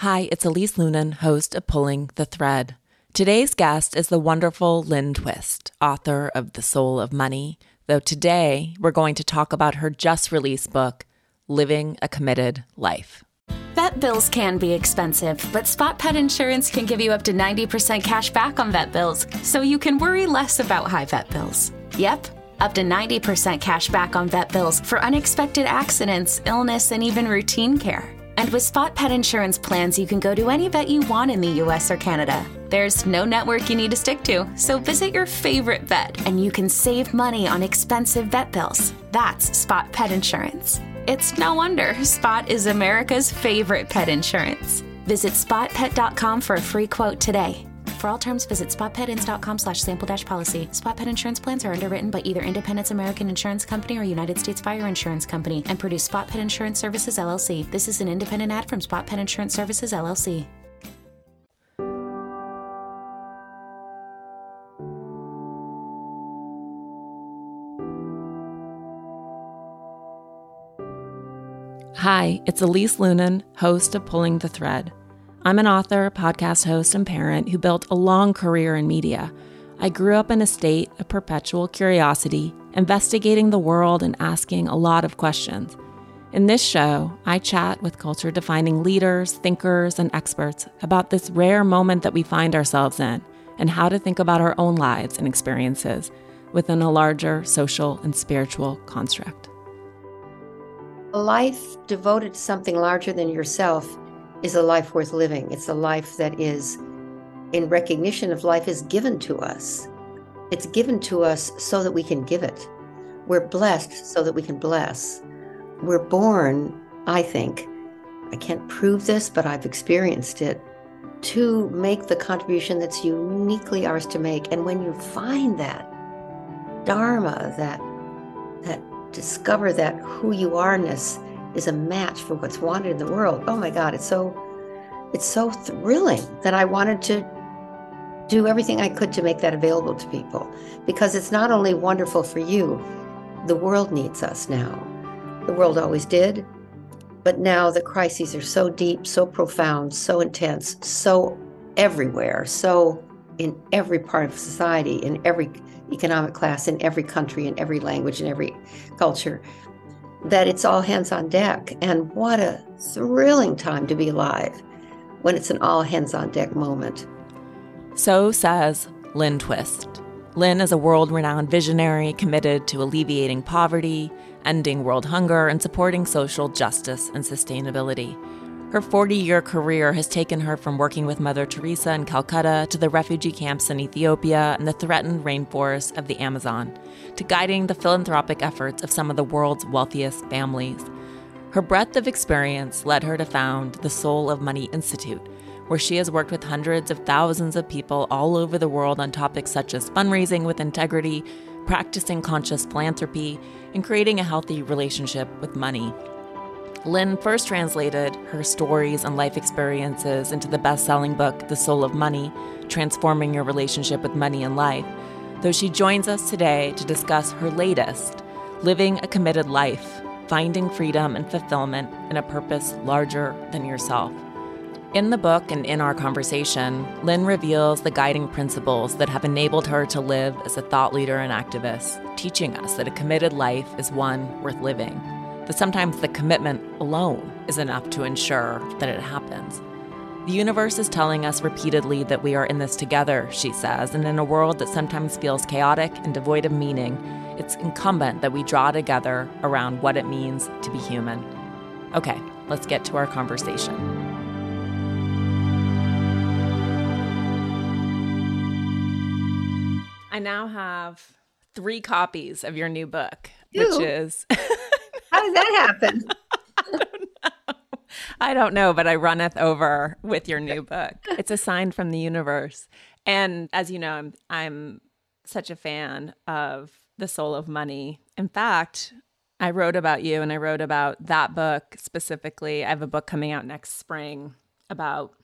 Hi, it's Elise Loehnen, host of Pulling the Thread. Today's guest is the wonderful Lynn Twist, author of The Soul of Money, though today we're going to talk about her just released book, Living a Committed Life. Vet bills can be expensive, but Spot Pet Insurance can give you up to 90% cash back on vet bills, so you can worry less about high vet bills. Yep, up to 90% cash back on vet bills for unexpected accidents, illness, and even routine care. And with Spot Pet Insurance plans, you can go to any vet you want in the US or Canada. There's no network you need to stick to, so visit your favorite vet and you can save money on expensive vet bills. That's Spot Pet Insurance. It's no wonder Spot is America's favorite pet insurance. Visit spotpet.com for a free quote today. For all terms, visit spotpetins.com slash sample dash policy. Spot pet insurance plans are underwritten by either Independence American Insurance Company or United States Fire Insurance Company and produce Spot Pet Insurance Services LLC. This is an independent ad from Spot Pet Insurance Services LLC. Hi, it's Elise Loehnen, host of Pulling the Thread. I'm an author, podcast host, and parent who built a long career in media. I grew up in a state of perpetual curiosity, investigating the world and asking a lot of questions. In this show, I chat with culture defining leaders, thinkers, and experts about this rare moment that we find ourselves in and how to think about our own lives and experiences within a larger social and spiritual construct. A life devoted to something larger than yourself is a life worth living. It's a life that is in recognition of life is given to us. It's given to us so that we can give it. We're blessed so that we can bless. We're born, I think, I can't prove this, but I've experienced it, to make the contribution that's uniquely ours to make. And when you find that dharma, that that discover that who you are-ness is a match for what's wanted in the world. Oh my God, it's so it's so thrilling that I wanted to do everything I could to make that available to people because it's not only wonderful for you, the world needs us now. The world always did, but now the crises are so deep, so profound, so intense, so everywhere, so in every part of society, in every economic class, in every country, in every language, in every culture, that it's all hands on deck. And what a thrilling time to be alive when it's an all hands on deck moment. So says Lynn Twist. Lynn is a world renowned visionary committed to alleviating poverty, ending world hunger, and supporting social justice and sustainability. Her 40 year career has taken her from working with Mother Teresa in Calcutta to the refugee camps in Ethiopia and the threatened rainforests of the Amazon, to guiding the philanthropic efforts of some of the world's wealthiest families. Her breadth of experience led her to found the Soul of Money Institute, where she has worked with hundreds of thousands of people all over the world on topics such as fundraising with integrity, practicing conscious philanthropy, and creating a healthy relationship with money. Lynn first translated her stories and life experiences into the best selling book, The Soul of Money Transforming Your Relationship with Money and Life, though she joins us today to discuss her latest, Living a Committed Life Finding Freedom and Fulfillment in a Purpose Larger Than Yourself. In the book and in our conversation, Lynn reveals the guiding principles that have enabled her to live as a thought leader and activist, teaching us that a committed life is one worth living that sometimes the commitment alone is enough to ensure that it happens. The universe is telling us repeatedly that we are in this together, she says, and in a world that sometimes feels chaotic and devoid of meaning, it's incumbent that we draw together around what it means to be human. Okay, let's get to our conversation. I now have three copies of your new book, which is How did that happen? I don't know. I don't know, but I runneth over with your new book. It's a sign from the universe. And as you know, I'm I'm such a fan of The Soul of Money. In fact, I wrote about you and I wrote about that book specifically. I have a book coming out next spring about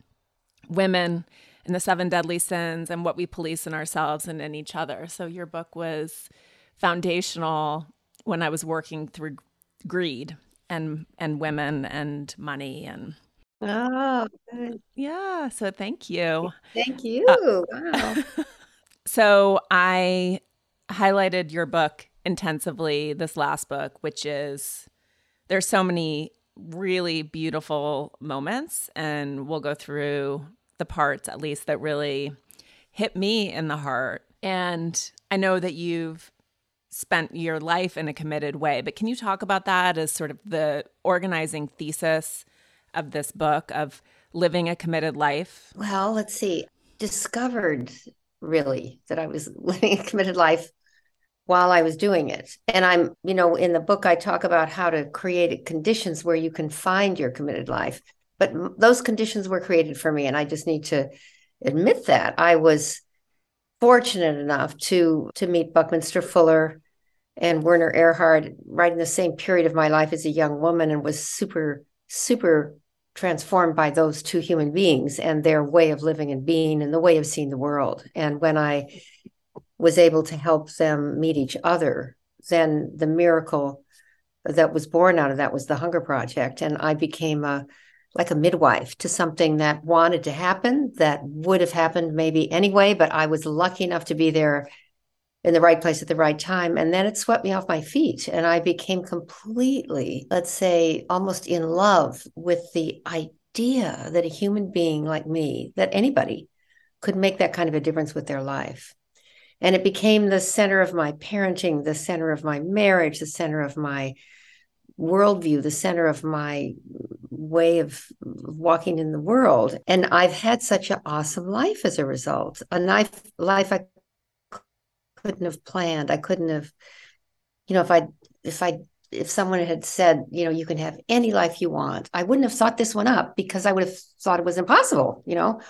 women and the seven deadly sins and what we police in ourselves and in each other. So your book was foundational when I was working through greed and and women and money and Oh, good. Yeah. So thank you. Thank you. Uh, wow. so I highlighted your book intensively, this last book, which is there's so many really beautiful moments, and we'll go through the parts at least that really hit me in the heart. And I know that you've spent your life in a committed way, but can you talk about that as sort of the organizing thesis of this book of living a committed life? Well, let's see. Discovered really that I was living a committed life while I was doing it. And I'm, you know, in the book, I talk about how to create conditions where you can find your committed life. But those conditions were created for me. And I just need to admit that I was fortunate enough to to meet Buckminster Fuller and Werner Erhard right in the same period of my life as a young woman and was super, super transformed by those two human beings and their way of living and being and the way of seeing the world. And when I was able to help them meet each other, then the miracle that was born out of that was the Hunger Project. And I became a like a midwife to something that wanted to happen, that would have happened maybe anyway, but I was lucky enough to be there in the right place at the right time. And then it swept me off my feet. And I became completely, let's say, almost in love with the idea that a human being like me, that anybody could make that kind of a difference with their life. And it became the center of my parenting, the center of my marriage, the center of my worldview, the center of my way of walking in the world. And I've had such an awesome life as a result, a life, life I couldn't have planned. I couldn't have, you know, if I, if I, if someone had said, you know, you can have any life you want, I wouldn't have thought this one up because I would have thought it was impossible, you know?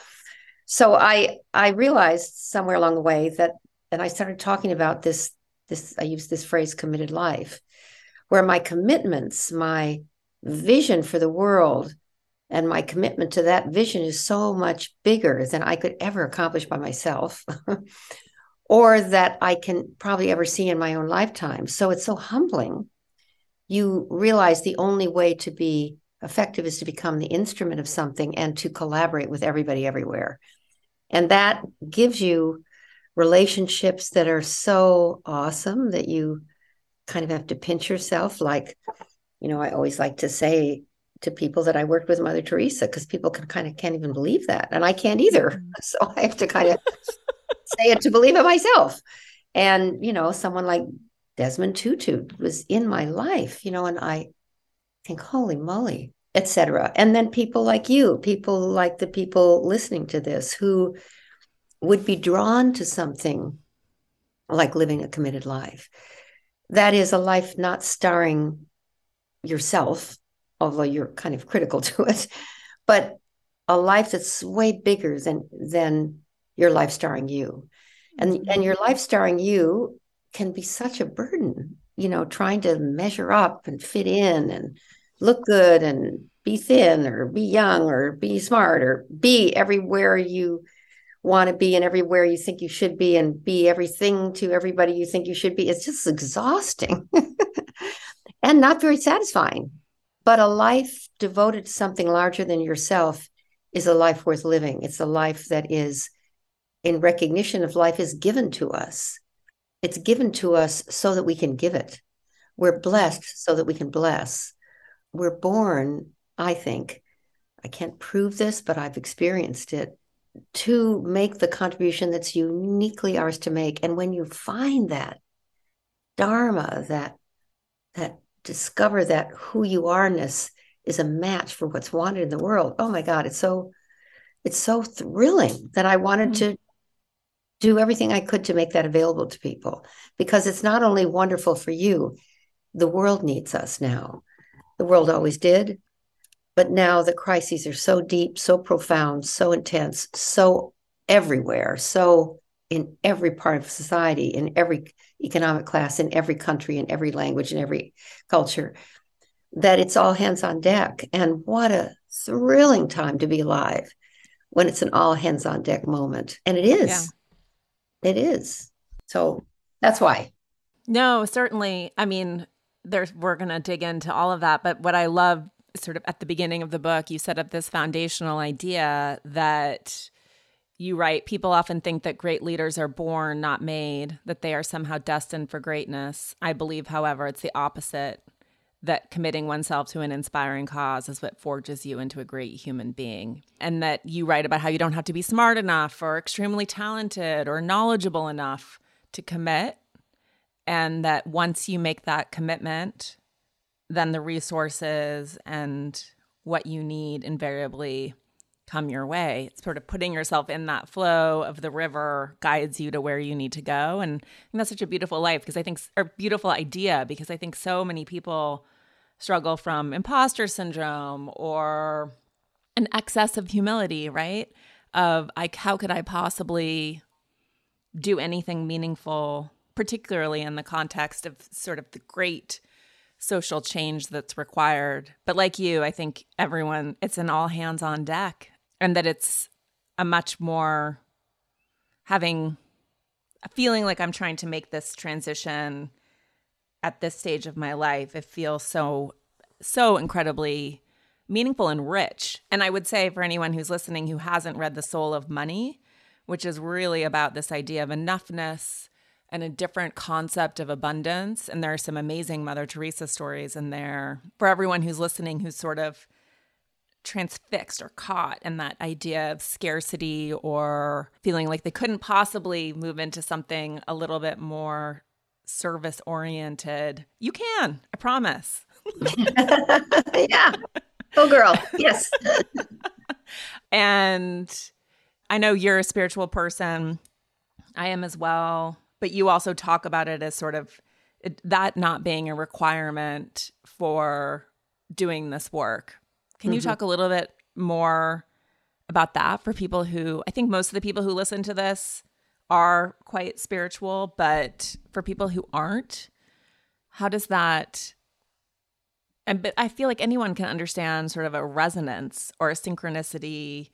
So I, I realized somewhere along the way that and I started talking about this this I use this phrase committed life where my commitments my vision for the world and my commitment to that vision is so much bigger than I could ever accomplish by myself or that I can probably ever see in my own lifetime. So it's so humbling. You realize the only way to be effective is to become the instrument of something and to collaborate with everybody everywhere. And that gives you relationships that are so awesome that you kind of have to pinch yourself. Like, you know, I always like to say to people that I worked with Mother Teresa because people can kind of can't even believe that. And I can't either. Mm-hmm. So I have to kind of say it to believe it myself. And, you know, someone like Desmond Tutu was in my life, you know, and I think, holy moly, etc. And then people like you, people like the people listening to this who would be drawn to something like living a committed life. That is a life not starring yourself, although you're kind of critical to it, but a life that's way bigger than than your life starring you. And mm-hmm. and your life starring you can be such a burden, you know, trying to measure up and fit in and look good and be thin or be young or be smart or be everywhere you want to be and everywhere you think you should be and be everything to everybody you think you should be. It's just exhausting and not very satisfying. But a life devoted to something larger than yourself is a life worth living. It's a life that is in recognition of life is given to us. It's given to us so that we can give it. We're blessed so that we can bless. We're born, I think, I can't prove this, but I've experienced it to make the contribution that's uniquely ours to make. And when you find that dharma, that that discover that who you areness is a match for what's wanted in the world. Oh my God, it's so it's so thrilling that I wanted mm-hmm. to do everything I could to make that available to people because it's not only wonderful for you, the world needs us now. The world always did. But now the crises are so deep, so profound, so intense, so everywhere, so in every part of society, in every economic class, in every country, in every language, in every culture, that it's all hands on deck. And what a thrilling time to be alive when it's an all hands on deck moment. And it is. Yeah. It is. So that's why. No, certainly. I mean, there's we're going to dig into all of that, but what I love sort of at the beginning of the book, you set up this foundational idea that you write people often think that great leaders are born, not made, that they are somehow destined for greatness. I believe, however, it's the opposite that committing oneself to an inspiring cause is what forges you into a great human being. And that you write about how you don't have to be smart enough or extremely talented or knowledgeable enough to commit. And that once you make that commitment, then the resources and what you need invariably come your way. It's sort of putting yourself in that flow of the river guides you to where you need to go. And, and that's such a beautiful life because I think, or beautiful idea, because I think so many people struggle from imposter syndrome or an excess of humility, right? Of like, how could I possibly do anything meaningful, particularly in the context of sort of the great social change that's required. But like you, I think everyone, it's an all hands on deck and that it's a much more having a feeling like I'm trying to make this transition at this stage of my life. It feels so, so incredibly meaningful and rich. And I would say for anyone who's listening who hasn't read The Soul of Money, which is really about this idea of enoughness and a different concept of abundance. And there are some amazing Mother Teresa stories in there for everyone who's listening who's sort of transfixed or caught in that idea of scarcity or feeling like they couldn't possibly move into something a little bit more service oriented. You can, I promise. yeah. Oh, girl. Yes. and I know you're a spiritual person. I am as well. But you also talk about it as sort of it, that not being a requirement for doing this work can mm-hmm. you talk a little bit more about that for people who I think most of the people who listen to this are quite spiritual, but for people who aren't, how does that and but I feel like anyone can understand sort of a resonance or a synchronicity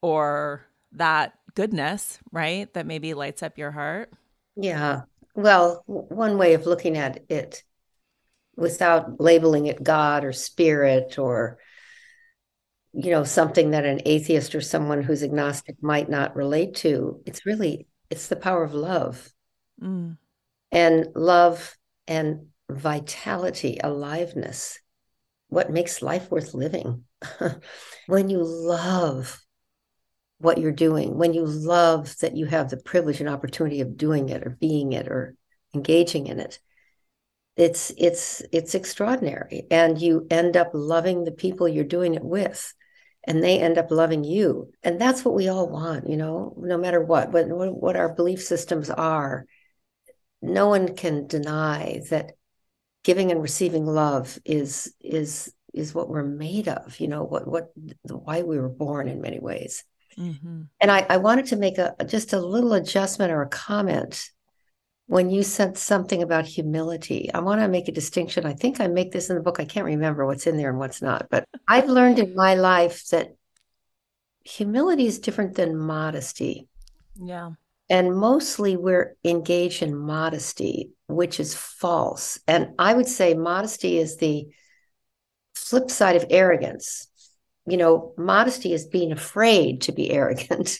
or that goodness, right? That maybe lights up your heart. Yeah. Well, one way of looking at it without labeling it God or spirit or you know something that an atheist or someone who's agnostic might not relate to it's really it's the power of love mm. and love and vitality aliveness what makes life worth living when you love what you're doing when you love that you have the privilege and opportunity of doing it or being it or engaging in it it's it's it's extraordinary. And you end up loving the people you're doing it with and they end up loving you. And that's what we all want you know no matter what what what our belief systems are no one can deny that giving and receiving love is is is what we're made of you know what what why we were born in many ways mm-hmm. and I, I wanted to make a just a little adjustment or a comment when you said something about humility, I want to make a distinction. I think I make this in the book. I can't remember what's in there and what's not, but I've learned in my life that humility is different than modesty. Yeah. And mostly we're engaged in modesty, which is false. And I would say modesty is the flip side of arrogance. You know, modesty is being afraid to be arrogant.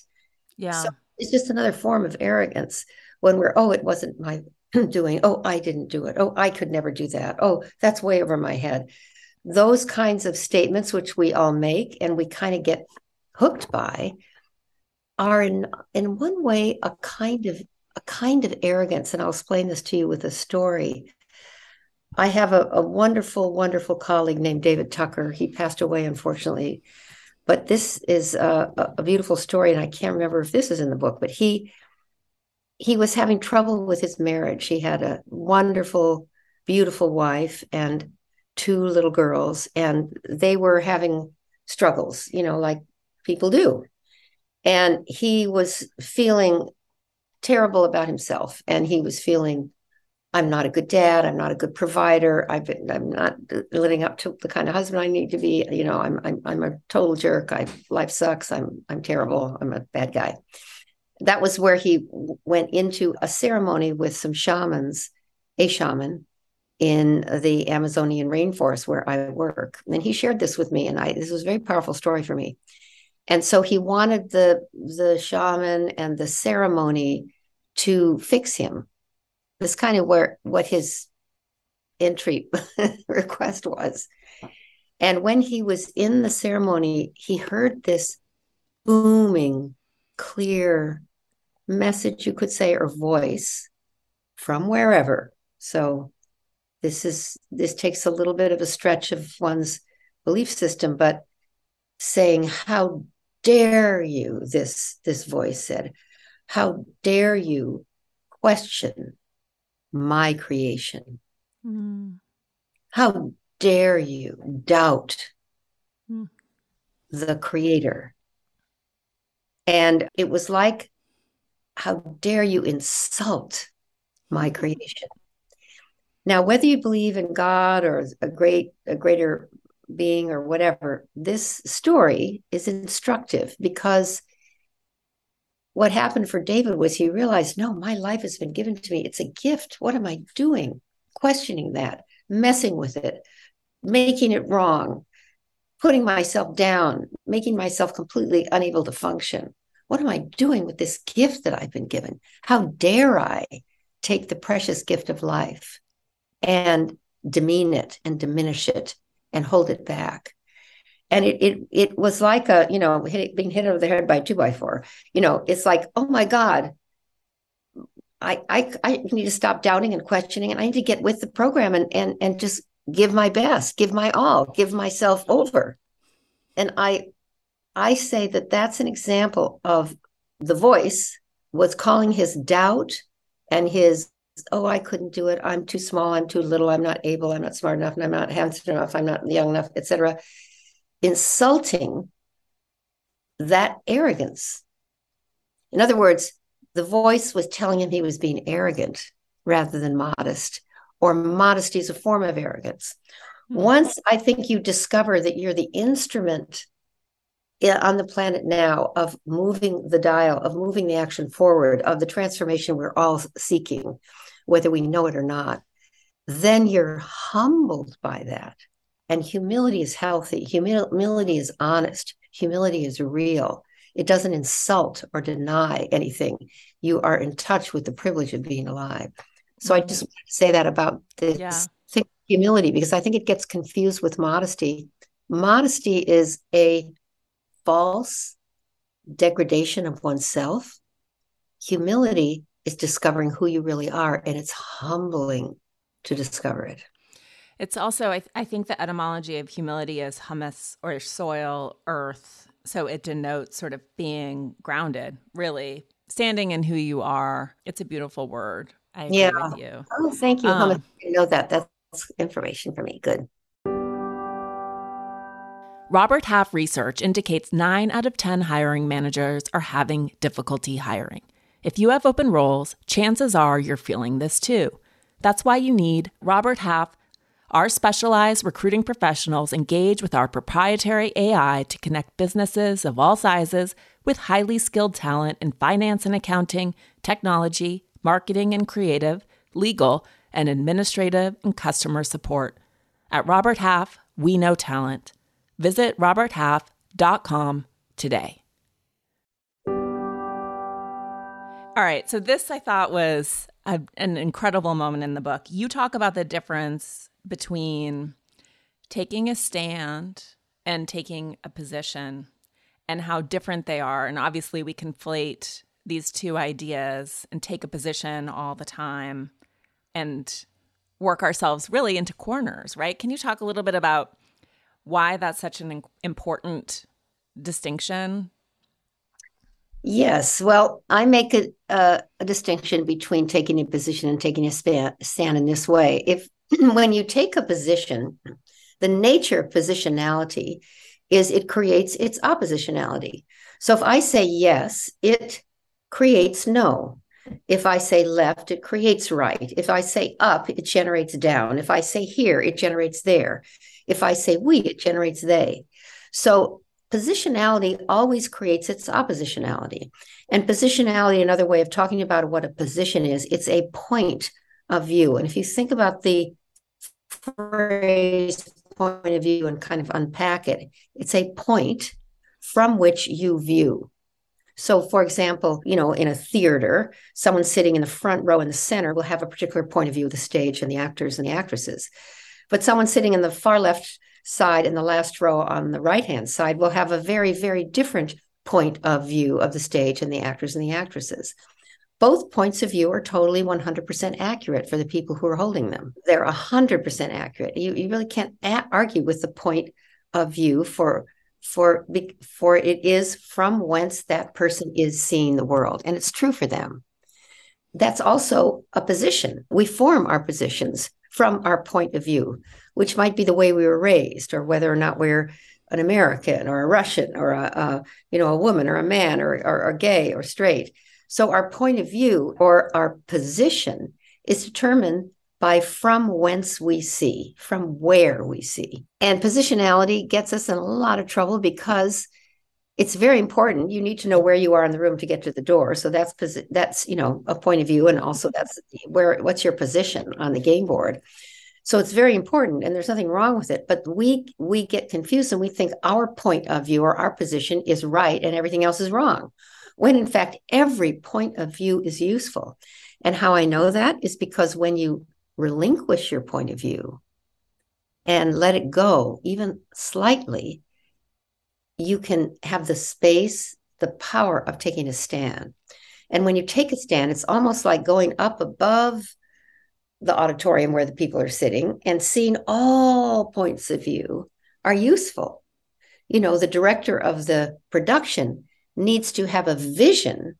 Yeah. So it's just another form of arrogance when we're, oh, it wasn't my doing. Oh, I didn't do it. Oh, I could never do that. Oh, that's way over my head. Those kinds of statements, which we all make and we kind of get hooked by, are in in one way a kind of a kind of arrogance. And I'll explain this to you with a story. I have a, a wonderful, wonderful colleague named David Tucker. He passed away, unfortunately. But this is a, a beautiful story, and I can't remember if this is in the book. But he he was having trouble with his marriage. He had a wonderful, beautiful wife and two little girls, and they were having struggles, you know, like people do. And he was feeling terrible about himself, and he was feeling, I'm not a good dad. I'm not a good provider. I've been, I'm not living up to the kind of husband I need to be. You know, I'm I'm I'm a total jerk. I life sucks. I'm I'm terrible. I'm a bad guy that was where he went into a ceremony with some shamans, a shaman, in the Amazonian rainforest where I work. And he shared this with me, and I this was a very powerful story for me. And so he wanted the the shaman and the ceremony to fix him. This kind of where what his entry request was. And when he was in the ceremony, he heard this booming, clear message, you could say, or voice from wherever. So this is this takes a little bit of a stretch of one's belief system, but saying, How dare you? This this voice said, How dare you question my creation? Mm. How dare you doubt mm. the creator? And it was like, How dare you insult my creation? Now, whether you believe in God or a great, a greater being or whatever, this story is instructive because what happened for David was he realized, no, my life has been given to me. It's a gift. What am I doing? Questioning that, messing with it, making it wrong, putting myself down, making myself completely unable to function. What am I doing with this gift that I've been given? How dare I take the precious gift of life and demean it and diminish it and hold it back. And it it it was like a you know hit, being hit over the head by a two by four. You know, it's like oh my god, I I I need to stop doubting and questioning, and I need to get with the program and and and just give my best, give my all, give myself over. And I I say that that's an example of the voice was calling his doubt and his oh, I couldn't do it. I'm too small. I'm too little. I'm not able. I'm not smart enough. And I'm not handsome enough. I'm not young enough, etc. Insulting that arrogance. In other words, the voice was telling him he was being arrogant rather than modest, or modesty is a form of arrogance. Mm-hmm. Once I think you discover that you're the instrument on the planet now of moving the dial, of moving the action forward, of the transformation we're all seeking, whether we know it or not, then you're humbled by that. And humility is healthy, humility is honest, humility is real. It doesn't insult or deny anything. You are in touch with the privilege of being alive. So I just mm-hmm. want to say that about this yeah. thing, humility, because I think it gets confused with modesty. Modesty is a false degradation of oneself. Humility is discovering who you really are, and it's humbling to discover it. It's also, I, th- I think the etymology of humility is humus or soil, earth. So it denotes sort of being grounded, really standing in who you are. It's a beautiful word. I yeah. you. Oh, thank you. Um, I know that. That's information for me. Good. Robert Half research indicates 9 out of 10 hiring managers are having difficulty hiring. If you have open roles, chances are you're feeling this too. That's why you need Robert Half. Our specialized recruiting professionals engage with our proprietary AI to connect businesses of all sizes with highly skilled talent in finance and accounting, technology, marketing and creative, legal, and administrative and customer support. At Robert Half, we know talent. Visit roberthalf.com today. All right, so this I thought was a, an incredible moment in the book. You talk about the difference between taking a stand and taking a position and how different they are. And obviously, we conflate these two ideas and take a position all the time and work ourselves really into corners, right? Can you talk a little bit about why that's such an important distinction? Yes. Well, I make a, a, a distinction between taking a position and taking a stand, stand in this way. If when you take a position, the nature of positionality is it creates its oppositionality. So if I say yes, it creates no. If I say left, it creates right. If I say up, it generates down. If I say here, it generates there. If I say we, it generates they. So positionality always creates its oppositionality. And positionality, another way of talking about what a position is, it's a point of view. And if you think about the phrase point of view and kind of unpack it. It's a point from which you view. So, for example, you know, in a theater, someone sitting in the front row in the center will have a particular point of view of the stage and the actors and the actresses. But someone sitting in the far left side in the last row on the right hand side will have a very, very different point of view of the stage and the actors and the actresses. Both points of view are totally 100% accurate for the people who are holding them. They're 100% accurate. You, you really can't a- argue with the point of view for for for it is from whence that person is seeing the world and it's true for them that's also a position we form our positions from our point of view which might be the way we were raised or whether or not we're an american or a russian or a, a you know a woman or a man or, or, or gay or straight so our point of view or our position is determined by from whence we see, from where we see. And positionality gets us in a lot of trouble because it's very important. You need to know where you are in the room to get to the door. So that's that's you know a point of view, and also that's where what's your position on the game board. So it's very important, and there's nothing wrong with it. But we we get confused and we think our point of view or our position is right, and everything else is wrong. When in fact every point of view is useful. And how I know that is because when you relinquish your point of view and let it go, even slightly, you can have the space, the power of taking a stand. And when you take a stand, it's almost like going up above the auditorium where the people are sitting and seeing all points of view are useful. You know, the director of the production needs to have a vision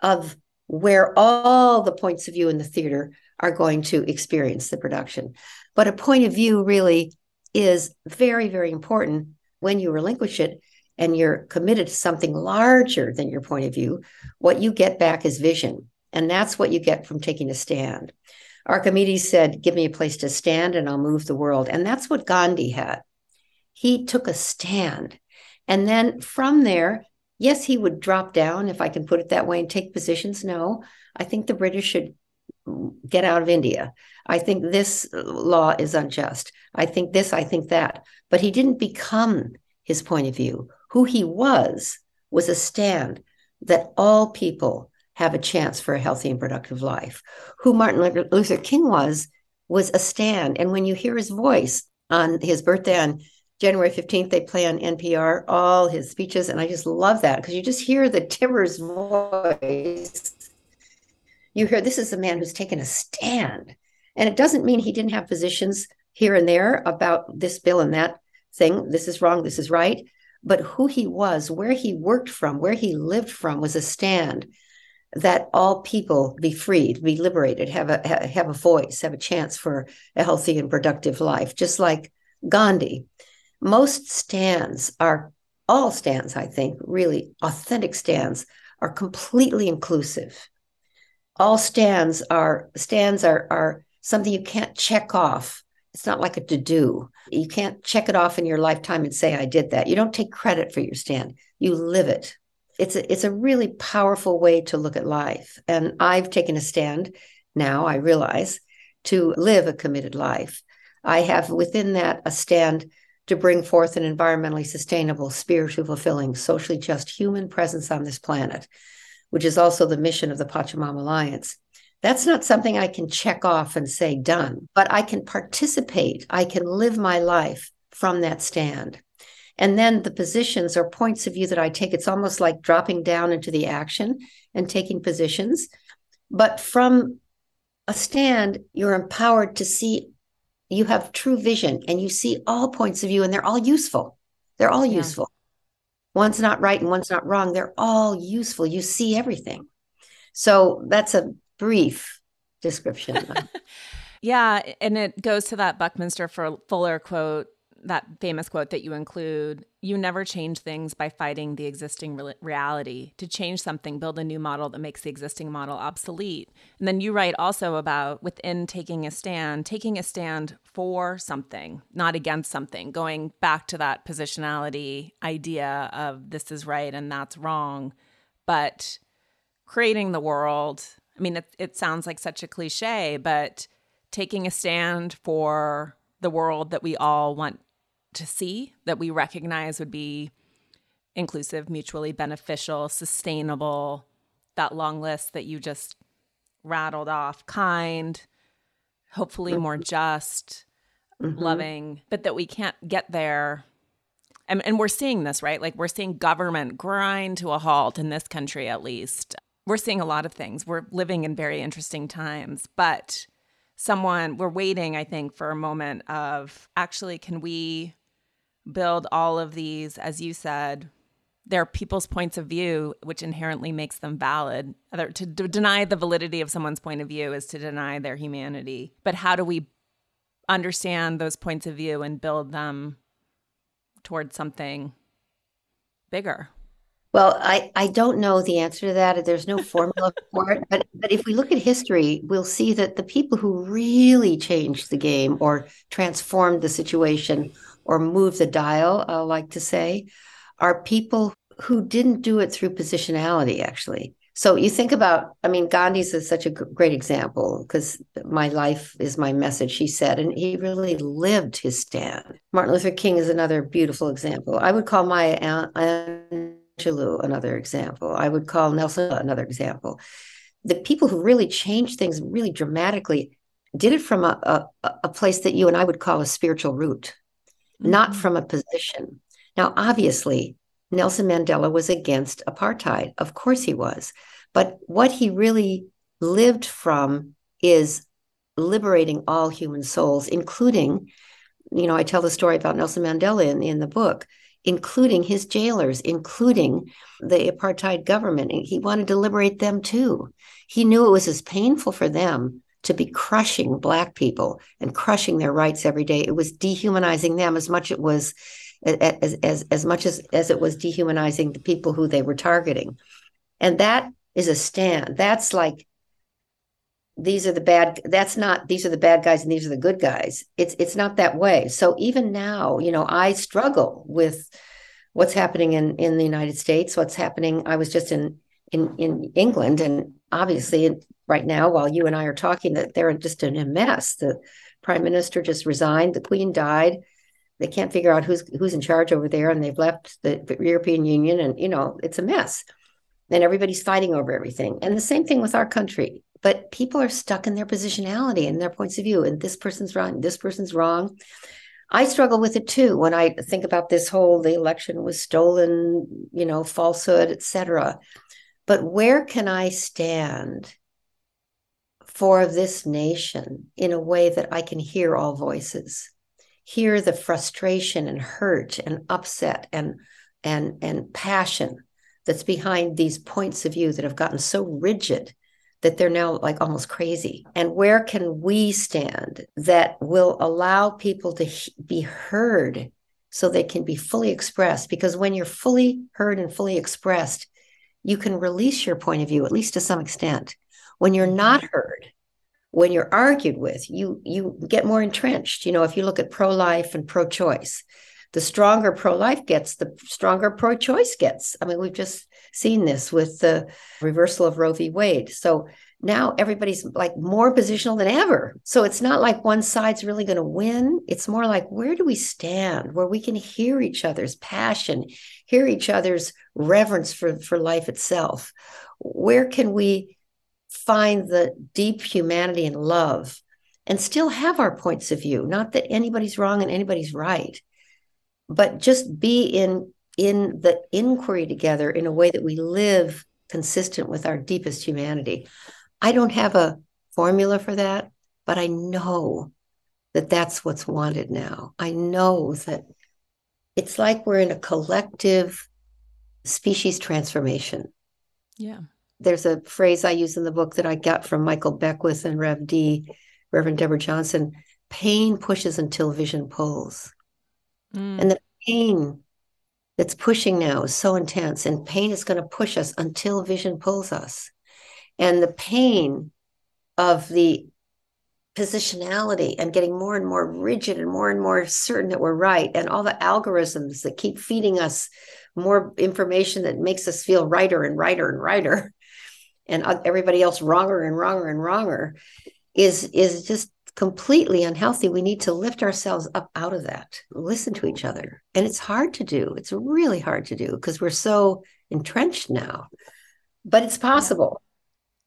of where all the points of view in the theater are going to experience the production. But a point of view really is very, very important when you relinquish it and you're committed to something larger than your point of view. What you get back is vision. And that's what you get from taking a stand. Archimedes said, Give me a place to stand and I'll move the world. And that's what Gandhi had. He took a stand. And then from there, yes, he would drop down, if I can put it that way, and take positions. No, I think the British should get out of India. I think this law is unjust. I think this, I think that. But he didn't become his point of view. Who he was was a stand that all people have a chance for a healthy and productive life. Who Martin Luther King was, was a stand. And when you hear his voice on his birthday on January 15th, they play on NPR all his speeches. And I just love that because you just hear the Timmer's voice you hear this is a man who's taken a stand. And it doesn't mean he didn't have positions here and there about this bill and that thing. This is wrong, this is right. But who he was, where he worked from, where he lived from was a stand that all people be freed, be liberated, have a have a voice, have a chance for a healthy and productive life, just like Gandhi. Most stands are all stands, I think, really authentic stands are completely inclusive all stands are stands are are something you can't check off. It's not like a to do. You can't check it off in your lifetime and say I did that. You don't take credit for your stand. You live it. It's a, it's a really powerful way to look at life. And I've taken a stand now, I realize, to live a committed life. I have within that a stand to bring forth an environmentally sustainable, spiritually fulfilling, socially just human presence on this planet which is also the mission of the Pachamama Alliance. That's not something I can check off and say done, but I can participate. I can live my life from that stand. And then the positions or points of view that I take, it's almost like dropping down into the action and taking positions. But from a stand, you're empowered to see, you have true vision and you see all points of view and they're all useful. They're all yeah. useful one's not right and one's not wrong. They're all useful. You see everything. So that's a brief description. yeah. And it goes to that Buckminster Fuller quote that famous quote that you include you never change things by fighting the existing re- reality. To change something build a new model that makes the existing model obsolete. And then you write also about within taking a stand taking a stand for something not against something going back to that positionality idea of this is right and that's wrong but creating the world. I mean it, it sounds like such a cliche but taking a stand for the world that we all want to see, that we recognize would be inclusive, mutually beneficial, sustainable, that long list that you just rattled off, kind, hopefully more mm-hmm. just, mm-hmm. loving, but that we can't get there. And, and we're seeing this, right? Like we're seeing government grind to a halt in this country, at least. We're seeing a lot of things. We're living in very interesting times, but someone, we're waiting, I think, for a moment of actually, can we build all of these, as you said, they're people's points of view, which inherently makes them valid. To deny the validity of someone's point of view is to deny their humanity. But how do we understand those points of view and build them towards something bigger? Well, I, I don't know the answer to that. There's no formula for it. But but if we look at history, we'll see that the people who really changed the game or transformed the situation or moved the dial, I like to say, are people who didn't do it through positionality, actually. So you think about, I mean, Gandhi's is such a great example because my life is my message, he said, and he really lived his stand. Martin Luther King is another beautiful example. I would call Maya Angelou another example. I would call Nelson another example. The people who really changed things really dramatically did it from a, a, a place that you and I would call a spiritual root, mm-hmm. not from a position. Now, obviously, Nelson Mandela was against apartheid. Of course he was. But what he really lived from is liberating all human souls, including, you know, I tell the story about Nelson Mandela in, in the book, including his jailers, including the apartheid government. He wanted to liberate them too. He knew it was as painful for them to be crushing Black people and crushing their rights every day. It was dehumanizing them as much it was as, as, as much as, as it was dehumanizing the people who they were targeting. And that is a stand. That's like, these are the bad, that's not, these are the bad guys and these are the good guys. It's, it's not that way. So even now, you know, I struggle with what's happening in, in the United States, what's happening. I was just in, in, in England and obviously right now, while you and I are talking that they're just in a mess. The prime minister just resigned. The queen died they can't figure out who's who's in charge over there and they've left the european union and you know it's a mess and everybody's fighting over everything and the same thing with our country but people are stuck in their positionality and their points of view and this person's wrong this person's wrong. I struggle with it too when i think about this whole the election was stolen you know falsehood etc but where can i stand for this nation in a way that i can hear all voices hear the frustration and hurt and upset and and and passion that's behind these points of view that have gotten so rigid that they're now like almost crazy. And where can we stand that will allow people to be heard so they can be fully expressed? Because when you're fully heard and fully expressed you can release your point of view at least to some extent. When you're mm-hmm. not heard when you're argued with you you get more entrenched. You know if you look at pro-life and pro-choice the stronger pro-life gets the stronger pro-choice gets. I mean we've just seen this with the reversal of roe v. Wade. So now everybody's like more positional than ever. So it's not like one side's really going to win. It's more like where do we stand where we can hear each other's passion hear each other's reverence for for life itself? Where can we find the deep humanity and love and still have our points of view? Not that anybody's wrong and anybody's right but just be in in the inquiry together in a way that we live consistent with our deepest humanity i don't have a formula for that but i know that that's what's wanted now i know that it's like we're in a collective species transformation yeah there's a phrase I use in the book that I got from Michael Beckwith and Rev D, Reverend Deborah Johnson. Pain pushes until vision pulls. Mm. And the pain that's pushing now is so intense, and pain is going to push us until vision pulls us. And the pain of the positionality and getting more and more rigid and more and more certain that we're right, and all the algorithms that keep feeding us more information that makes us feel righter and righter and righter and everybody else wronger and wronger and wronger is is just completely unhealthy, we need to lift ourselves up out of that, listen to each other. And it's hard to do. It's really hard to do because we're so entrenched now. But it's possible.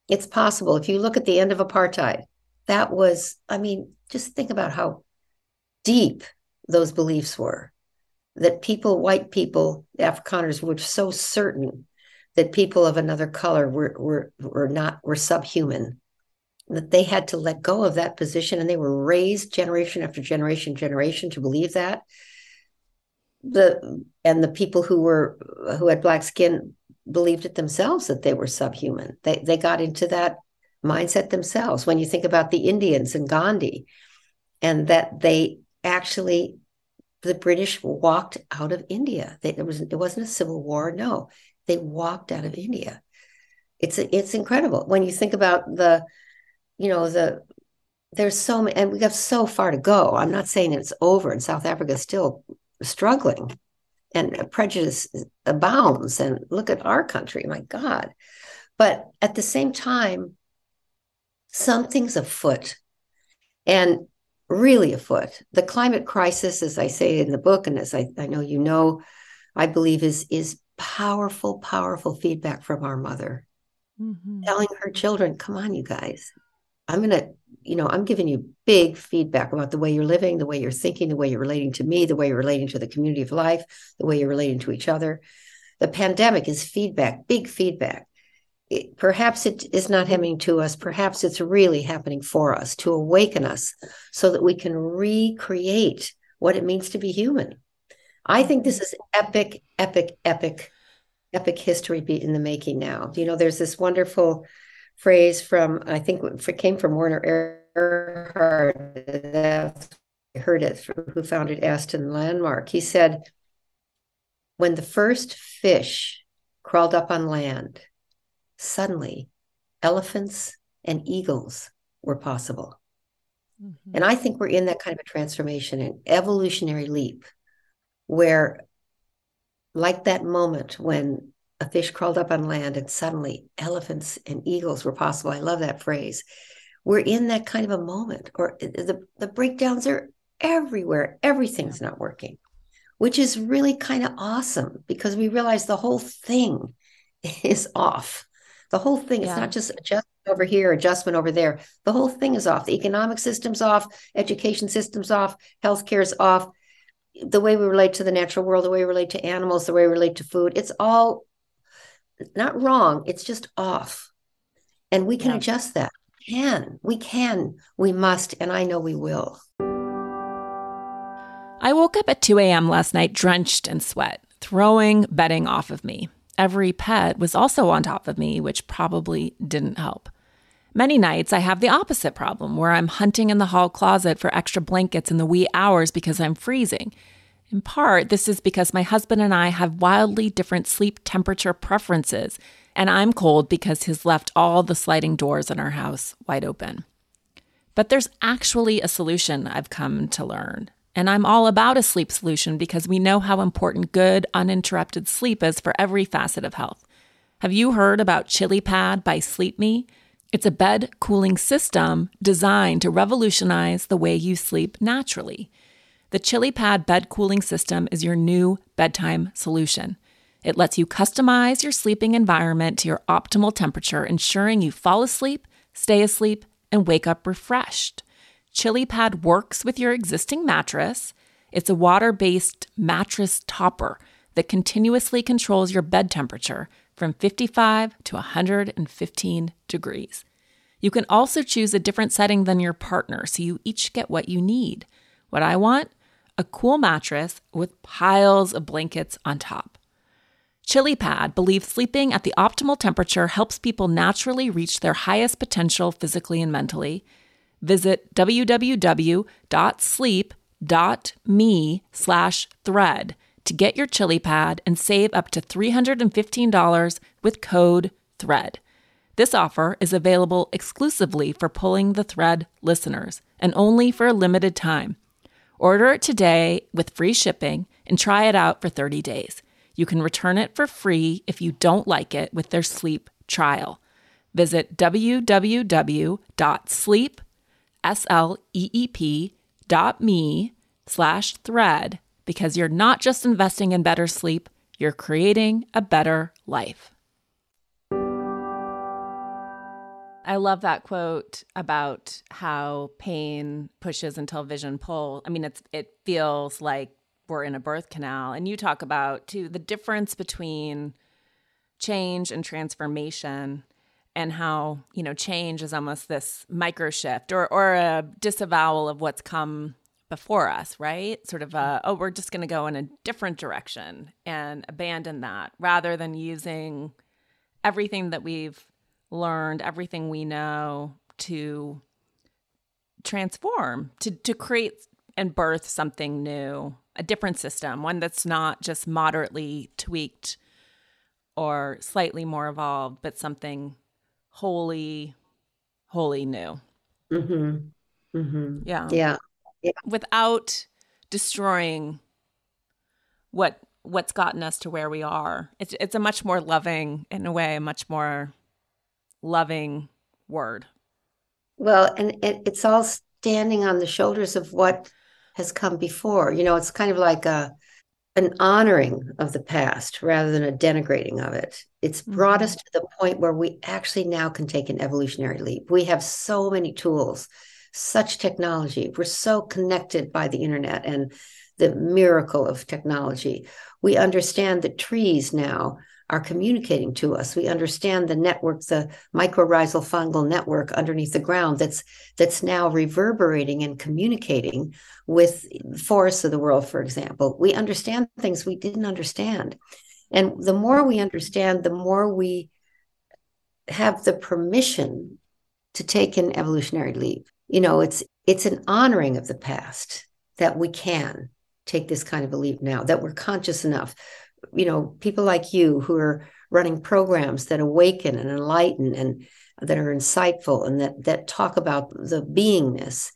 It's possible. If you look at the end of apartheid, that was, I mean, just think about how deep those beliefs were that people, white people, Afrikaners, were so certain that people of another color were were were not were subhuman that they had to let go of that position and they were raised generation after generation generation to believe that. The and the people who were who had black skin believed it themselves that they were subhuman. They they got into that mindset themselves. When you think about the indians and gandhi and that they actually the british walked out of india. They, it was it wasn't a civil war no. They walked out of india. It's it's incredible. When you think about the you know the there's so many and we have so far to go. I'm not saying it's over and south africa is still struggling and prejudice abounds and look at our country my god. But at the same time something's afoot and really afoot. The climate crisis as i say in the book and as i, I know you know i believe is is powerful powerful feedback from our mother. Mm-hmm. telling her children come on you guys I'm going to, you know, I'm giving you big feedback about the way you're living, the way you're thinking, the way you're relating to me, the way you're relating to the community of life, the way you're relating to each other. The pandemic is feedback, big feedback. It, perhaps it is not happening to us. Perhaps it's really happening for us to awaken us so that we can recreate what it means to be human. I think this mm-hmm. is epic, epic, epic, epic history in the making now. You know, there's this wonderful phrase from I think it came from Werner Erhard. That's I heard it who founded est and Landmark. He said, when the first fish crawled up on land, suddenly elephants and eagles were possible. Mm-hmm. And I think we're in that kind of a transformation, an evolutionary leap, where, like that moment when a fish crawled up on land and suddenly elephants and eagles were possible. I love that phrase. We're in that kind of a moment, or the, the breakdowns are everywhere. Everything's not working, which is really kind of awesome because we realize the whole thing is off. The whole thing, yeah. it's not just adjustment over here, adjustment over there. The whole thing is off. The economic system's off, education system's off, healthcare's off. The way we relate to the natural world, the way we relate to animals, the way we relate to food, it's all not wrong, it's just off. And we can yeah. adjust that. We can. We can. We must. And I know we will. I woke up at 2 a.m. last night drenched in sweat, throwing bedding off of me. Every pet was also on top of me, which probably didn't help. Many nights I have the opposite problem where I'm hunting in the hall closet for extra blankets in the wee hours because I'm freezing in part, this is because my husband and I have wildly different sleep temperature preferences, and I'm cold because he's left all the sliding doors in our house wide open. But there's actually a solution I've come to learn. And I'm all about a sleep solution because we know how important good, uninterrupted sleep is for every facet of health. Have you heard about ChiliPad by Sleep Me? It's a bed cooling system designed to revolutionize the way you sleep naturally. The ChiliPad bed cooling system is your new bedtime solution. It lets you customize your sleeping environment to your optimal temperature, ensuring you fall asleep, stay asleep, and wake up refreshed. ChiliPad works with your existing mattress. It's a water based mattress topper that continuously controls your bed temperature from 55 to 115 degrees. You can also choose a different setting than your partner so you each get what you need. What I want? A cool mattress with piles of blankets on top. ChiliPad believes sleeping at the optimal temperature helps people naturally reach their highest potential physically and mentally. Visit www.sleep.me slash thread to get your ChiliPad and save up to $315 with code THREAD. This offer is available exclusively for Pulling the Thread listeners and only for a limited time. Order it today with free shipping and try it out for 30 days. You can return it for free if you don't like it with their sleep trial. Visit www.sleep, S-L-E-E-P dot me slash thread because you're not just investing in better sleep, you're creating a better life. I love that quote about how pain pushes until vision pulls. I mean, it's it feels like we're in a birth canal. And you talk about too the difference between change and transformation and how, you know, change is almost this micro shift or or a disavowal of what's come before us, right? Sort of a, oh, we're just going to go in a different direction and abandon that rather than using everything that we've learned, everything we know to transform, to, to create and birth something new, a different system, one that's not just moderately tweaked or slightly more evolved, but something wholly, wholly new. Mm-hmm. Mm-hmm. Yeah. Yeah. Yeah. Without destroying what what's gotten us to where we are. It's it's a much more loving, in a way, a much more loving word. Well, and it, it's all standing on the shoulders of what has come before. You know, it's kind of like a an honoring of the past rather than a denigrating of it. It's brought us mm-hmm. to the point where we actually now can take an evolutionary leap. We have so many tools, such technology. We're so connected by the internet and the miracle of technology. We understand that trees now are communicating to us. We understand the network, the mycorrhizal fungal network underneath the ground that's that's now reverberating and communicating with forests of the world, for example. We understand things we didn't understand. And the more we understand, the more we have the permission to take an evolutionary leap. You know, it's it's an honoring of the past that we can take this kind of a leap now, that we're conscious enough you know people like you who are running programs that awaken and enlighten and that are insightful and that that talk about the beingness.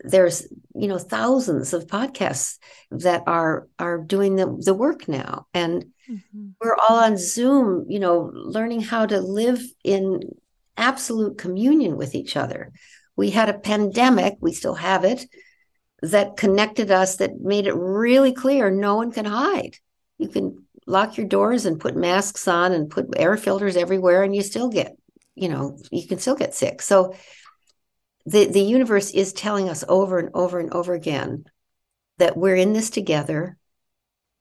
There's you know thousands of podcasts that are are doing the, the work now. And mm-hmm. we're all on zoom you know learning how to live in absolute communion with each other. We had a pandemic we still have it that connected us that made it really clear no one can hide you can lock your doors and put masks on and put air filters everywhere and you still get you know you can still get sick. So the the universe is telling us over and over and over again that we're in this together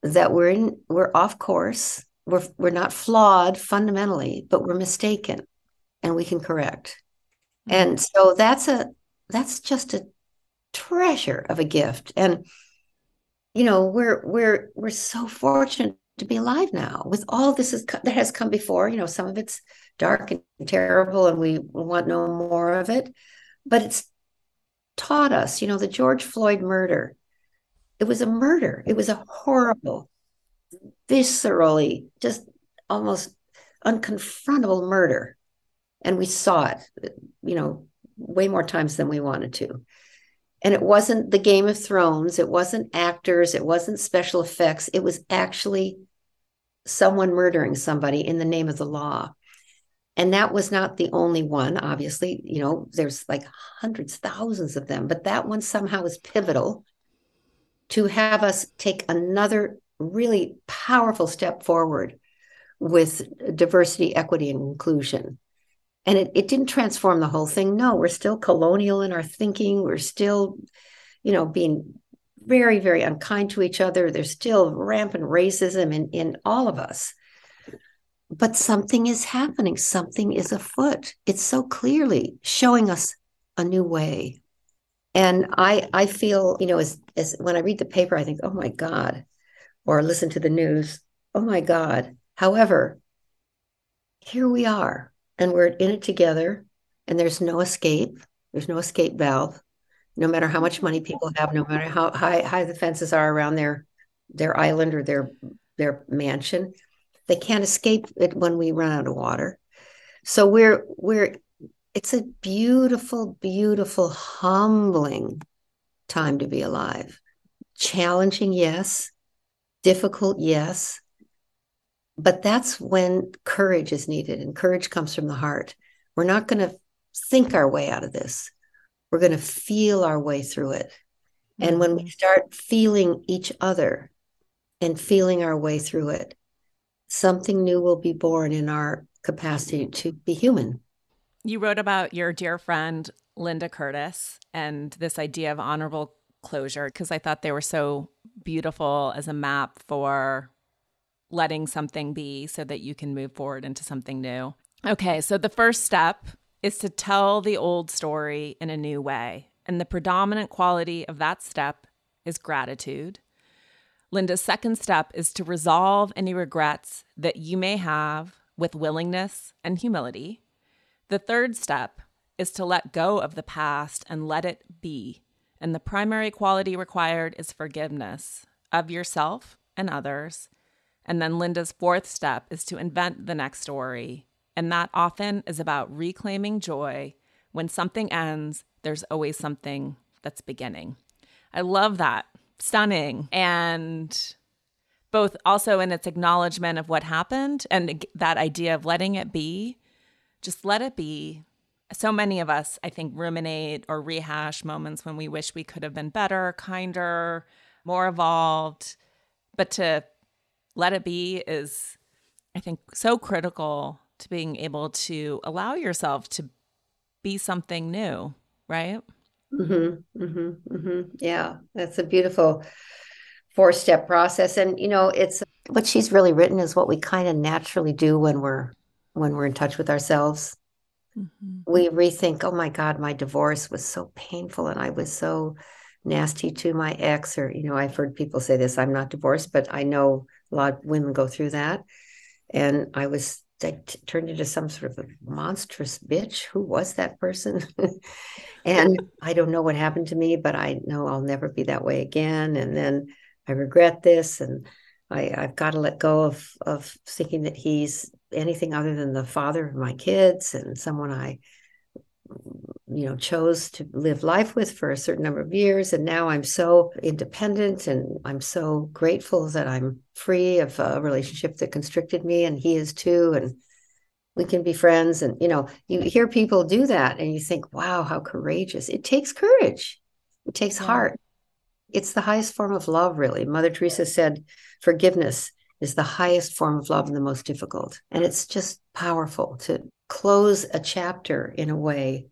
that we're in we're off course we're we're not flawed fundamentally but we're mistaken and we can correct. Mm-hmm. and so that's a that's just a treasure of a gift. And you know we're we're we're so fortunate to be alive now with all this is, that has come before you know some of it's dark and terrible and we want no more of it but it's taught us you know the george floyd murder. It was a murder. It was a horrible viscerally just almost unconfrontable murder. And we saw it you know way more times than we wanted to and it wasn't the Game of Thrones, it wasn't actors, it wasn't special effects. It was actually someone murdering somebody in the name of the law. And that was not the only one, obviously. You know, there's like hundreds, thousands of them, but that one somehow is pivotal to have us take another really powerful step forward with diversity, equity, and inclusion and it, it didn't transform the whole thing. No we're still colonial in our thinking. We're still you know being very very unkind to each other. There's still rampant racism in in all of us. But something is happening. Something is afoot. It's so clearly showing us a new way. And i i feel you know as as when i read the paper i think oh my god or listen to the news oh my god. However here we are and we're in it together and there's no escape. There's no escape valve. No matter how much money people have no matter how high high the fences are around their their island or their their mansion they can't escape it when we run out of water. So we're we're it's a beautiful beautiful humbling time to be alive. Challenging yes. Difficult yes but that's when courage is needed, and courage comes from the heart. We're not going to think our way out of this. we're going to feel our way through it. And when we mm-hmm. start feeling each other and feeling our way through it, something new will be born in our capacity to be human. You wrote about your dear friend, Linda Curtis, and this idea of honorable closure because I thought they were so beautiful as a map for letting something be so that you can move forward into something new. Okay, so the first step is to tell the old story in a new way. And the predominant quality of that step is gratitude. Linda's second step is to resolve any regrets that you may have with willingness and humility. The third step is to let go of the past and let it be. And the primary quality required is forgiveness of yourself and others. And then Linda's fourth step is to invent the next story. And that often is about reclaiming joy. When something ends, there's always something that's beginning. I love that. Stunning. And both also in its acknowledgement of what happened and that idea of letting it be, just let it be. So many of us, I think, ruminate or rehash moments when we wish we could have been better, kinder, more evolved. But to let it be is, I think, so critical to being able to allow yourself to be something new, right? Mm-hmm, mm-hmm, mm-hmm. Yeah, that's a beautiful four step process and you know it's what she's really written is what we kind of naturally do when we're when we're in touch with ourselves mm-hmm. we rethink oh my god my divorce was so painful and i was so nasty to my ex or you know i've heard people say this i'm not divorced but i know a lot of women go through that. And i was I t- turned into some sort of a monstrous bitch. Who was that person? And i don't know what happened to me but i know i'll never be that way again. And then I regret this and I, I've got to let go of of thinking that he's anything other than the father of my kids and someone I you know chose to live life with for a certain number of years. And now i'm so independent and i'm so grateful that i'm free of a relationship that constricted me. And he is too. And we can be friends. And you know you hear people do that and you think wow how courageous. It takes courage. It takes yeah. heart. It's the highest form of love, really. Mother Teresa said forgiveness is the highest form of love and the most difficult. And it's just powerful to close a chapter in a way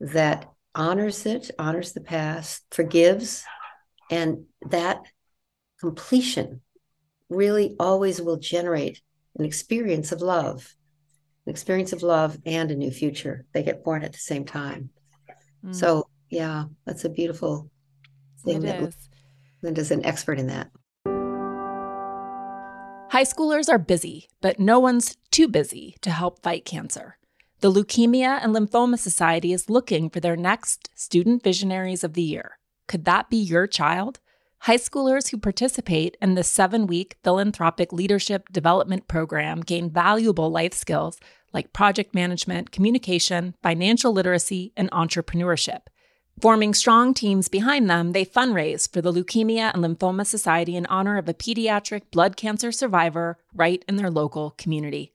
that honors it, honors the past, forgives, and that completion really always will generate an experience of love, an experience of love and a new future. They get born at the same time. Mm. So, yeah, that's a beautiful thing. It is. Linda's an expert in that. High schoolers are busy, but no one's too busy to help fight cancer. The Leukemia and Lymphoma Society is looking for their next Student Visionaries of the Year. Could that be your child? High schoolers who participate in the seven week philanthropic leadership development program gain valuable life skills like project management, communication, financial literacy, and entrepreneurship. Forming strong teams behind them, they fundraise for the Leukemia and Lymphoma Society in honor of a pediatric blood cancer survivor right in their local community.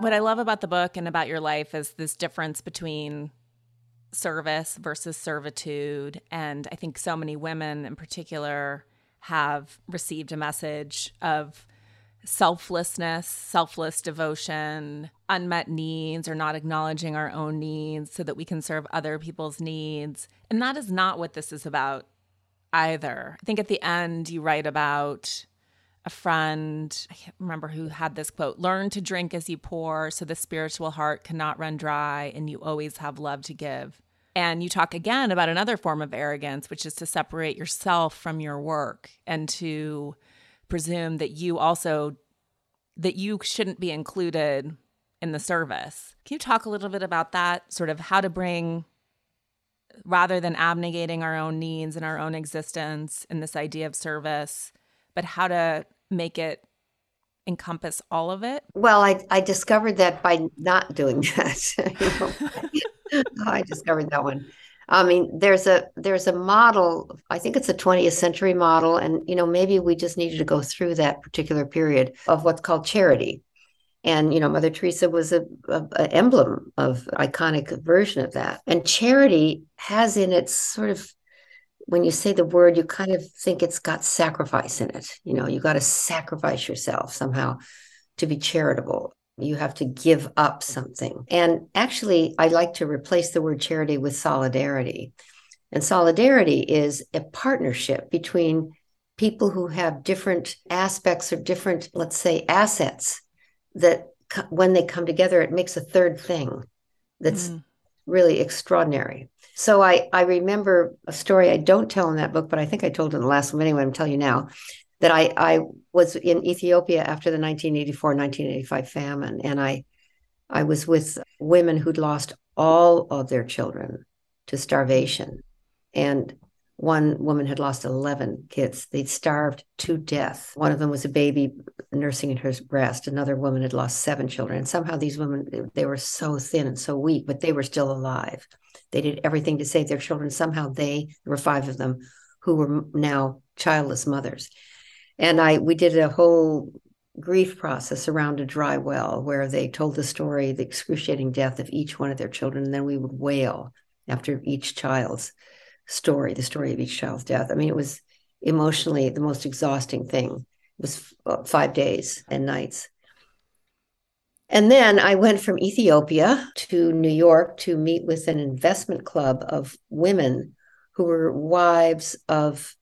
What I love about the book and about your life is this difference between service versus servitude. And I think so many women in particular have received a message of selflessness, selfless devotion, unmet needs, or not acknowledging our own needs so that we can serve other people's needs. And that is not what this is about either. I think at the end, you write about a friend, I can't remember who had this quote learn to drink as you pour so the spiritual heart cannot run dry and you always have love to give. And you talk again about another form of arrogance, which is to separate yourself from your work and to presume that you also that you shouldn't be included in the service. Can you talk a little bit about that? Sort of how to bring rather than abnegating our own needs and our own existence in this idea of service, but how to make it encompass all of it? Well, I, I discovered that by not doing that. Oh, I discovered that one. I mean, there's a there's a model. I think it's a 20th century model, and you know maybe we just needed to go through that particular period of what's called charity. And you know, Mother Teresa was a, a, a emblem of iconic version of that. And charity has in its sort of when you say the word, you kind of think it's got sacrifice in it. You know, you got to sacrifice yourself somehow to be charitable. You have to give up something. And actually, I like to replace the word charity with solidarity. And solidarity is a partnership between people who have different aspects or different, let's say, assets that when they come together, it makes a third thing that's mm. really extraordinary. So I, I remember a story I don't tell in that book, but I think I told in the last one anyway. I'm telling you now that I, I was in Ethiopia after the 1984 1985 famine, and I I was with women who'd lost all of their children to starvation, and one woman had lost 11 kids. They'd starved to death. One of them was a baby nursing in her breast. Another woman had lost seven children. And somehow these women, they were so thin and so weak, but they were still alive. They did everything to save their children. Somehow they, there were five of them who were now childless mothers and I we did a whole grief process around a dry well where they told the story, the excruciating death of each one of their children, and then we would wail after each child's story, the story of each child's death. I mean, it was emotionally the most exhausting thing. It was uh, five days and nights. And then I went from Ethiopia to New York to meet with an investment club of women who were wives of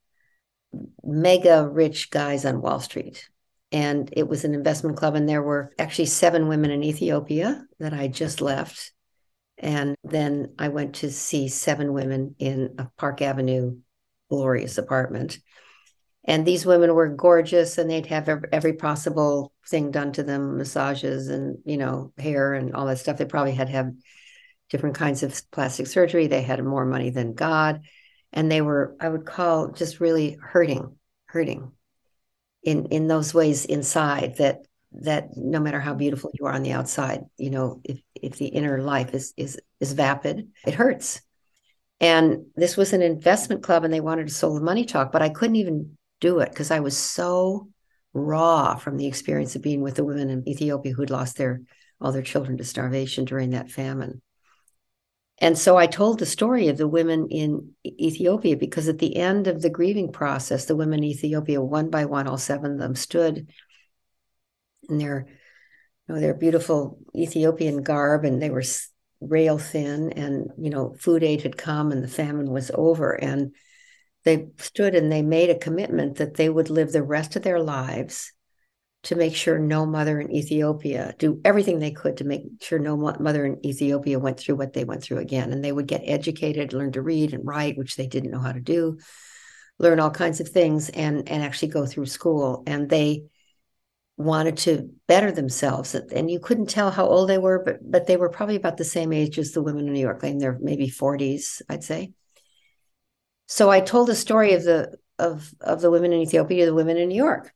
mega rich guys on Wall Street. And it was an investment club, and there were actually seven women in Ethiopia that I just left. And then I went to see seven women in a Park Avenue glorious apartment. And these women were gorgeous, and they'd have every possible thing done to them massages and, you know, hair and all that stuff. They probably had have different kinds of plastic surgery. They had more money than God and they were i would call just really hurting hurting in in those ways inside that that no matter how beautiful you are on the outside you know if if the inner life is is is vapid it hurts and this was an investment club and they wanted to soul money talk but i couldn't even do it because i was so raw from the experience of being with the women in ethiopia who'd lost their all their children to starvation during that famine. And so I told the story of the women in Ethiopia because at the end of the grieving process, the women in Ethiopia, one by one, all seven of them stood in their, you know, their beautiful Ethiopian garb, and they were rail thin, and you know, food aid had come, and the famine was over, and they stood and they made a commitment that they would live the rest of their lives to make sure no mother in Ethiopia do everything they could to make sure no mother in Ethiopia went through what they went through again. And they would get educated, learn to read and write, which they didn't know how to do, learn all kinds of things, and and actually go through school. And they wanted to better themselves. And you couldn't tell how old they were, but but they were probably about the same age as the women in New York, their maybe 40s, I'd say. So I told the story of the of of the women in Ethiopia, the women in New York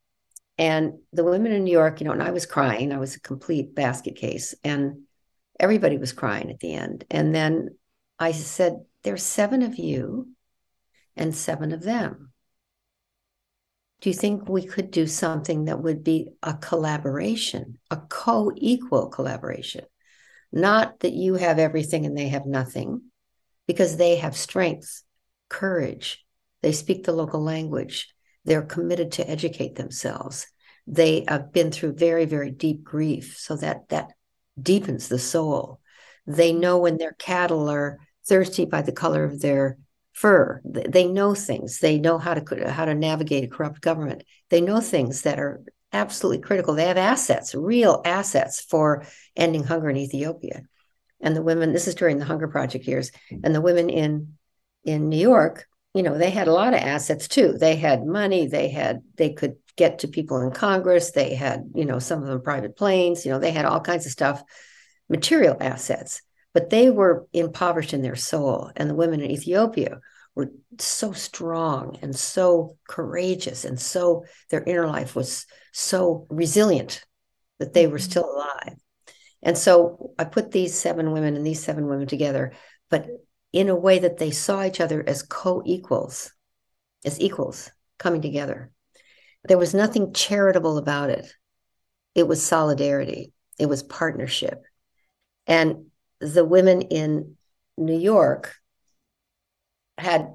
and the women in New York, you know, and I was crying. I was a complete basket case, and everybody was crying at the end. And then I said, There's seven of you and seven of them. Do you think we could do something that would be a collaboration, a co equal collaboration? Not that you have everything and they have nothing, because they have strength, courage, they speak the local language, they're committed to educate themselves. They have been through very, very deep grief, so that that deepens the soul. They know when their cattle are thirsty by the color of their fur. They know things. They know how to how to navigate a corrupt government. They know things that are absolutely critical. They have assets, real assets for ending hunger in Ethiopia. And the women, this is during the Hunger Project years, and the women in in New York you know they had a lot of assets too they had money they had they could get to people in congress they had you know some of them private planes you know they had all kinds of stuff material assets but they were impoverished in their soul. And the women in Ethiopia were so strong and so courageous and so their inner life was so resilient that they were mm-hmm. still alive. And so I put these seven women and these seven women together, but in a way that they saw each other as co equals, as equals coming together. There was nothing charitable about it. It was solidarity, it was partnership. And the women in New York had,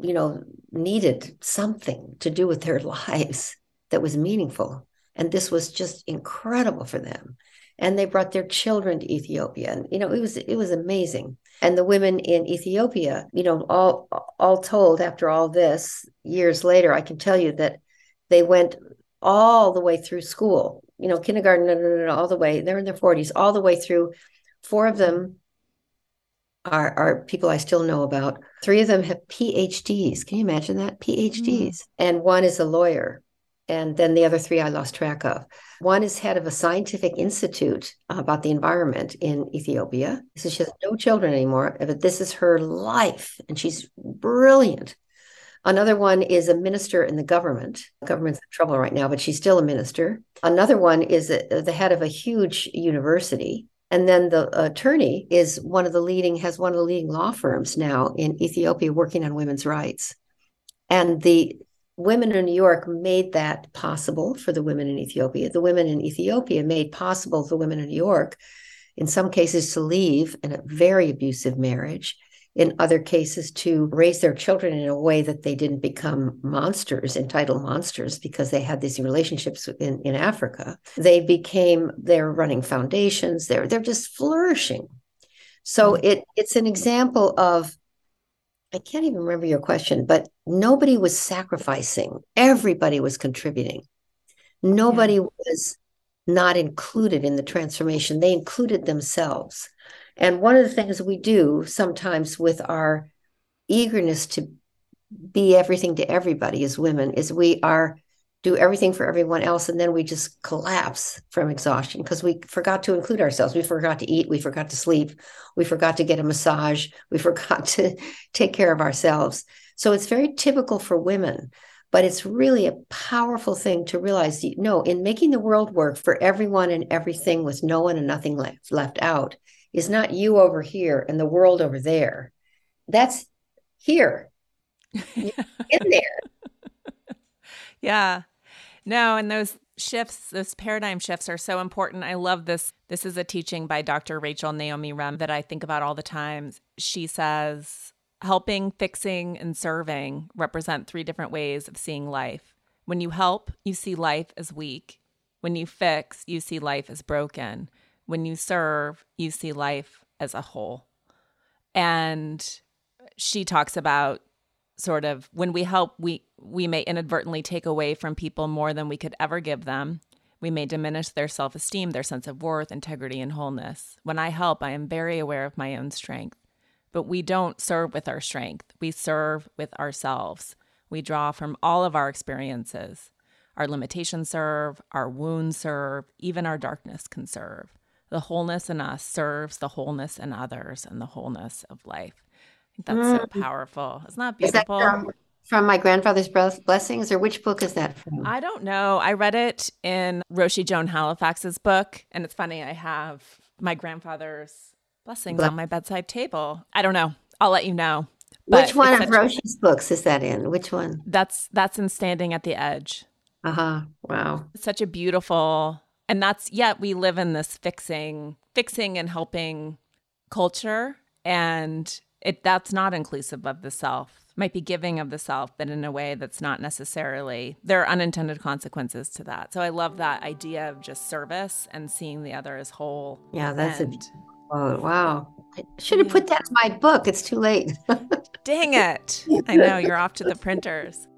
you know, needed something to do with their lives that was meaningful. And this was just incredible for them. And they brought their children to Ethiopia. And, you know, it was it was amazing. And the women in Ethiopia, you know, all all told, after all this, years later, I can tell you that they went all the way through school, you know, kindergarten, no, no, no, all the way, they're in their 40s, all the way through. Four of them are, are people I still know about. Three of them have PhDs. Can you imagine that? PhDs. Mm. And one is a lawyer. And then the other three I lost track of. One is head of a scientific institute about the environment in Ethiopia. So she has no children anymore, but this is her life. And she's brilliant. Another one is a minister in the government. The government's in trouble right now, but she's still a minister. Another one is the head of a huge university. And then the attorney is one of the leading, has one of the leading law firms now in Ethiopia working on women's rights. And the women in New York made that possible for the women in Ethiopia. The women in Ethiopia made possible the women in New York, in some cases, to leave in a very abusive marriage in other cases to raise their children in a way that they didn't become monsters, entitled monsters, because they had these relationships in, in Africa. They became, they're running foundations, they're they're just flourishing. So mm-hmm. it it's an example of I can't even remember your question, but nobody was sacrificing. Everybody was contributing. Nobody yeah. was not included in the transformation. They included themselves. And one of the things we do sometimes with our eagerness to be everything to everybody as women is we are do everything for everyone else and then we just collapse from exhaustion because we forgot to include ourselves we forgot to eat we forgot to sleep we forgot to get a massage we forgot to take care of ourselves so it's very typical for women but it's really a powerful thing to realize you no know, in making the world work for everyone and everything with no one and nothing left left out is not you over here and the world over there. That's here. in there. Yeah. No, and those shifts, those paradigm shifts are so important. I love this. This is a teaching by Dr. Rachel Naomi Remen that I think about all the time. She says, helping, fixing, and serving represent three different ways of seeing life. When you help, you see life as weak. When you fix, you see life as broken when you serve, you see life as a whole. And she talks about sort of when we help, we we may inadvertently take away from people more than we could ever give them. We may diminish their self esteem, their sense of worth, integrity, and wholeness. When I help, I am very aware of my own strength. But we don't serve with our strength, we serve with ourselves. We draw from all of our experiences. Our limitations serve, our wounds serve, even our darkness can serve. The wholeness in us serves the wholeness in others and the wholeness of life. I think that's mm. so powerful. It's not beautiful. From, from, my grandfather's blessings, or which book is that from? I don't know. I read it in Roshi Joan Halifax's book, and it's funny. I have my grandfather's blessings on my bedside table. I don't know. I'll let you know. Which one of Roshi's books is that in? Which one? That's that's in Standing at the Edge. Uh huh. Wow. It's such a beautiful and that's yet we live in this fixing fixing and helping culture and it that's not inclusive of the self might be giving of the self but in a way that's not necessarily there are unintended consequences to that so i love that idea of just service and seeing the other as whole yeah that's and, a oh wow i should have yeah. put that in my book it's too late dang it i know you're off to the printers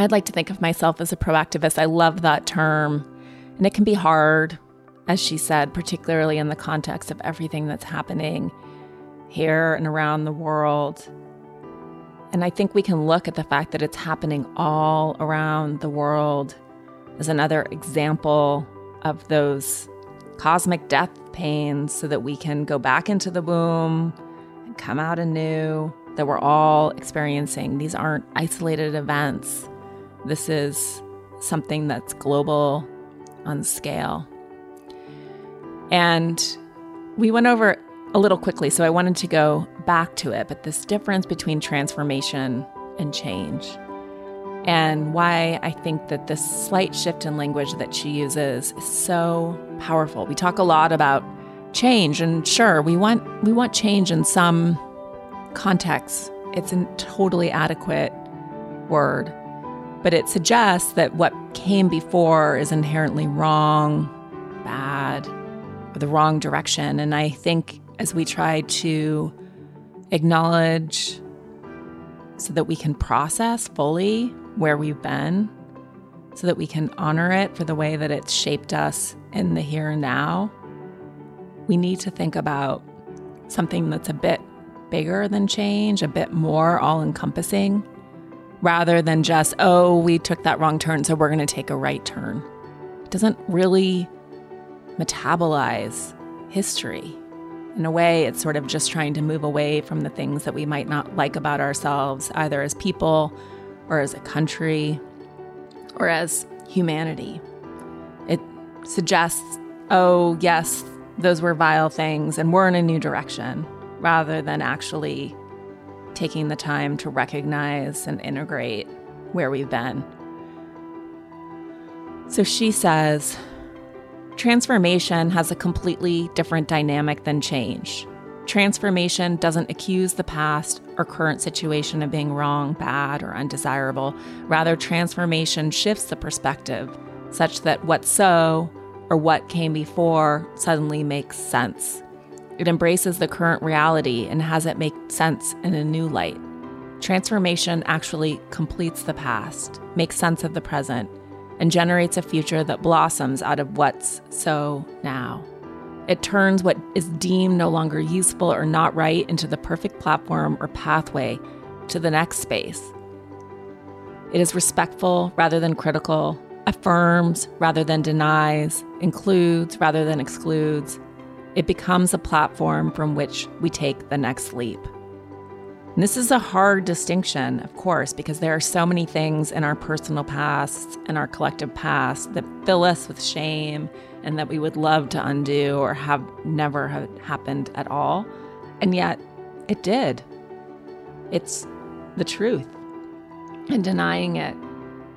I'd like to think of myself as a proactivist. I love that term. And it can be hard, as she said, particularly in the context of everything that's happening here and around the world. And I think we can look at the fact that it's happening all around the world as another example of those cosmic death pains so that we can go back into the womb and come out anew, that we're all experiencing. These aren't isolated events. This is something that's global on scale. And we went over a little quickly, so I wanted to go back to it, but this difference between transformation and change, and why I think that this slight shift in language that she uses is so powerful. We talk a lot about change, and sure, we want we want change in some contexts. It's a totally adequate word, but it suggests that what came before is inherently wrong, bad, or the wrong direction. And I think as we try to acknowledge so that we can process fully where we've been, so that we can honor it for the way that it's shaped us in the here and now, we need to think about something that's a bit bigger than change, a bit more all encompassing, rather than just, oh, we took that wrong turn, so we're going to take a right turn. It doesn't really metabolize history. In a way, it's sort of just trying to move away from the things that we might not like about ourselves, either as people or as a country or as humanity. It suggests, oh, yes, those were vile things and we're in a new direction, rather than actually taking the time to recognize and integrate where we've been. So she says, Transformation has a completely different dynamic than change. Transformation doesn't accuse the past or current situation of being wrong, bad, or undesirable. Rather, transformation shifts the perspective such that what's so or what came before suddenly makes sense. It embraces the current reality and has it make sense in a new light. Transformation actually completes the past, makes sense of the present, and generates a future that blossoms out of what's so now. It turns what is deemed no longer useful or not right into the perfect platform or pathway to the next space. It is respectful rather than critical, affirms rather than denies, includes rather than excludes. It becomes a platform from which we take the next leap. And this is a hard distinction, of course, because there are so many things in our personal past and our collective past that fill us with shame and that we would love to undo or have never have happened at all. And yet it did. It's the truth. And denying it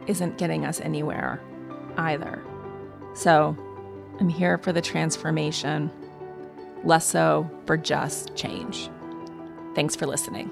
isn't getting us anywhere either. So I'm here for the transformation, less so for just change. Thanks for listening.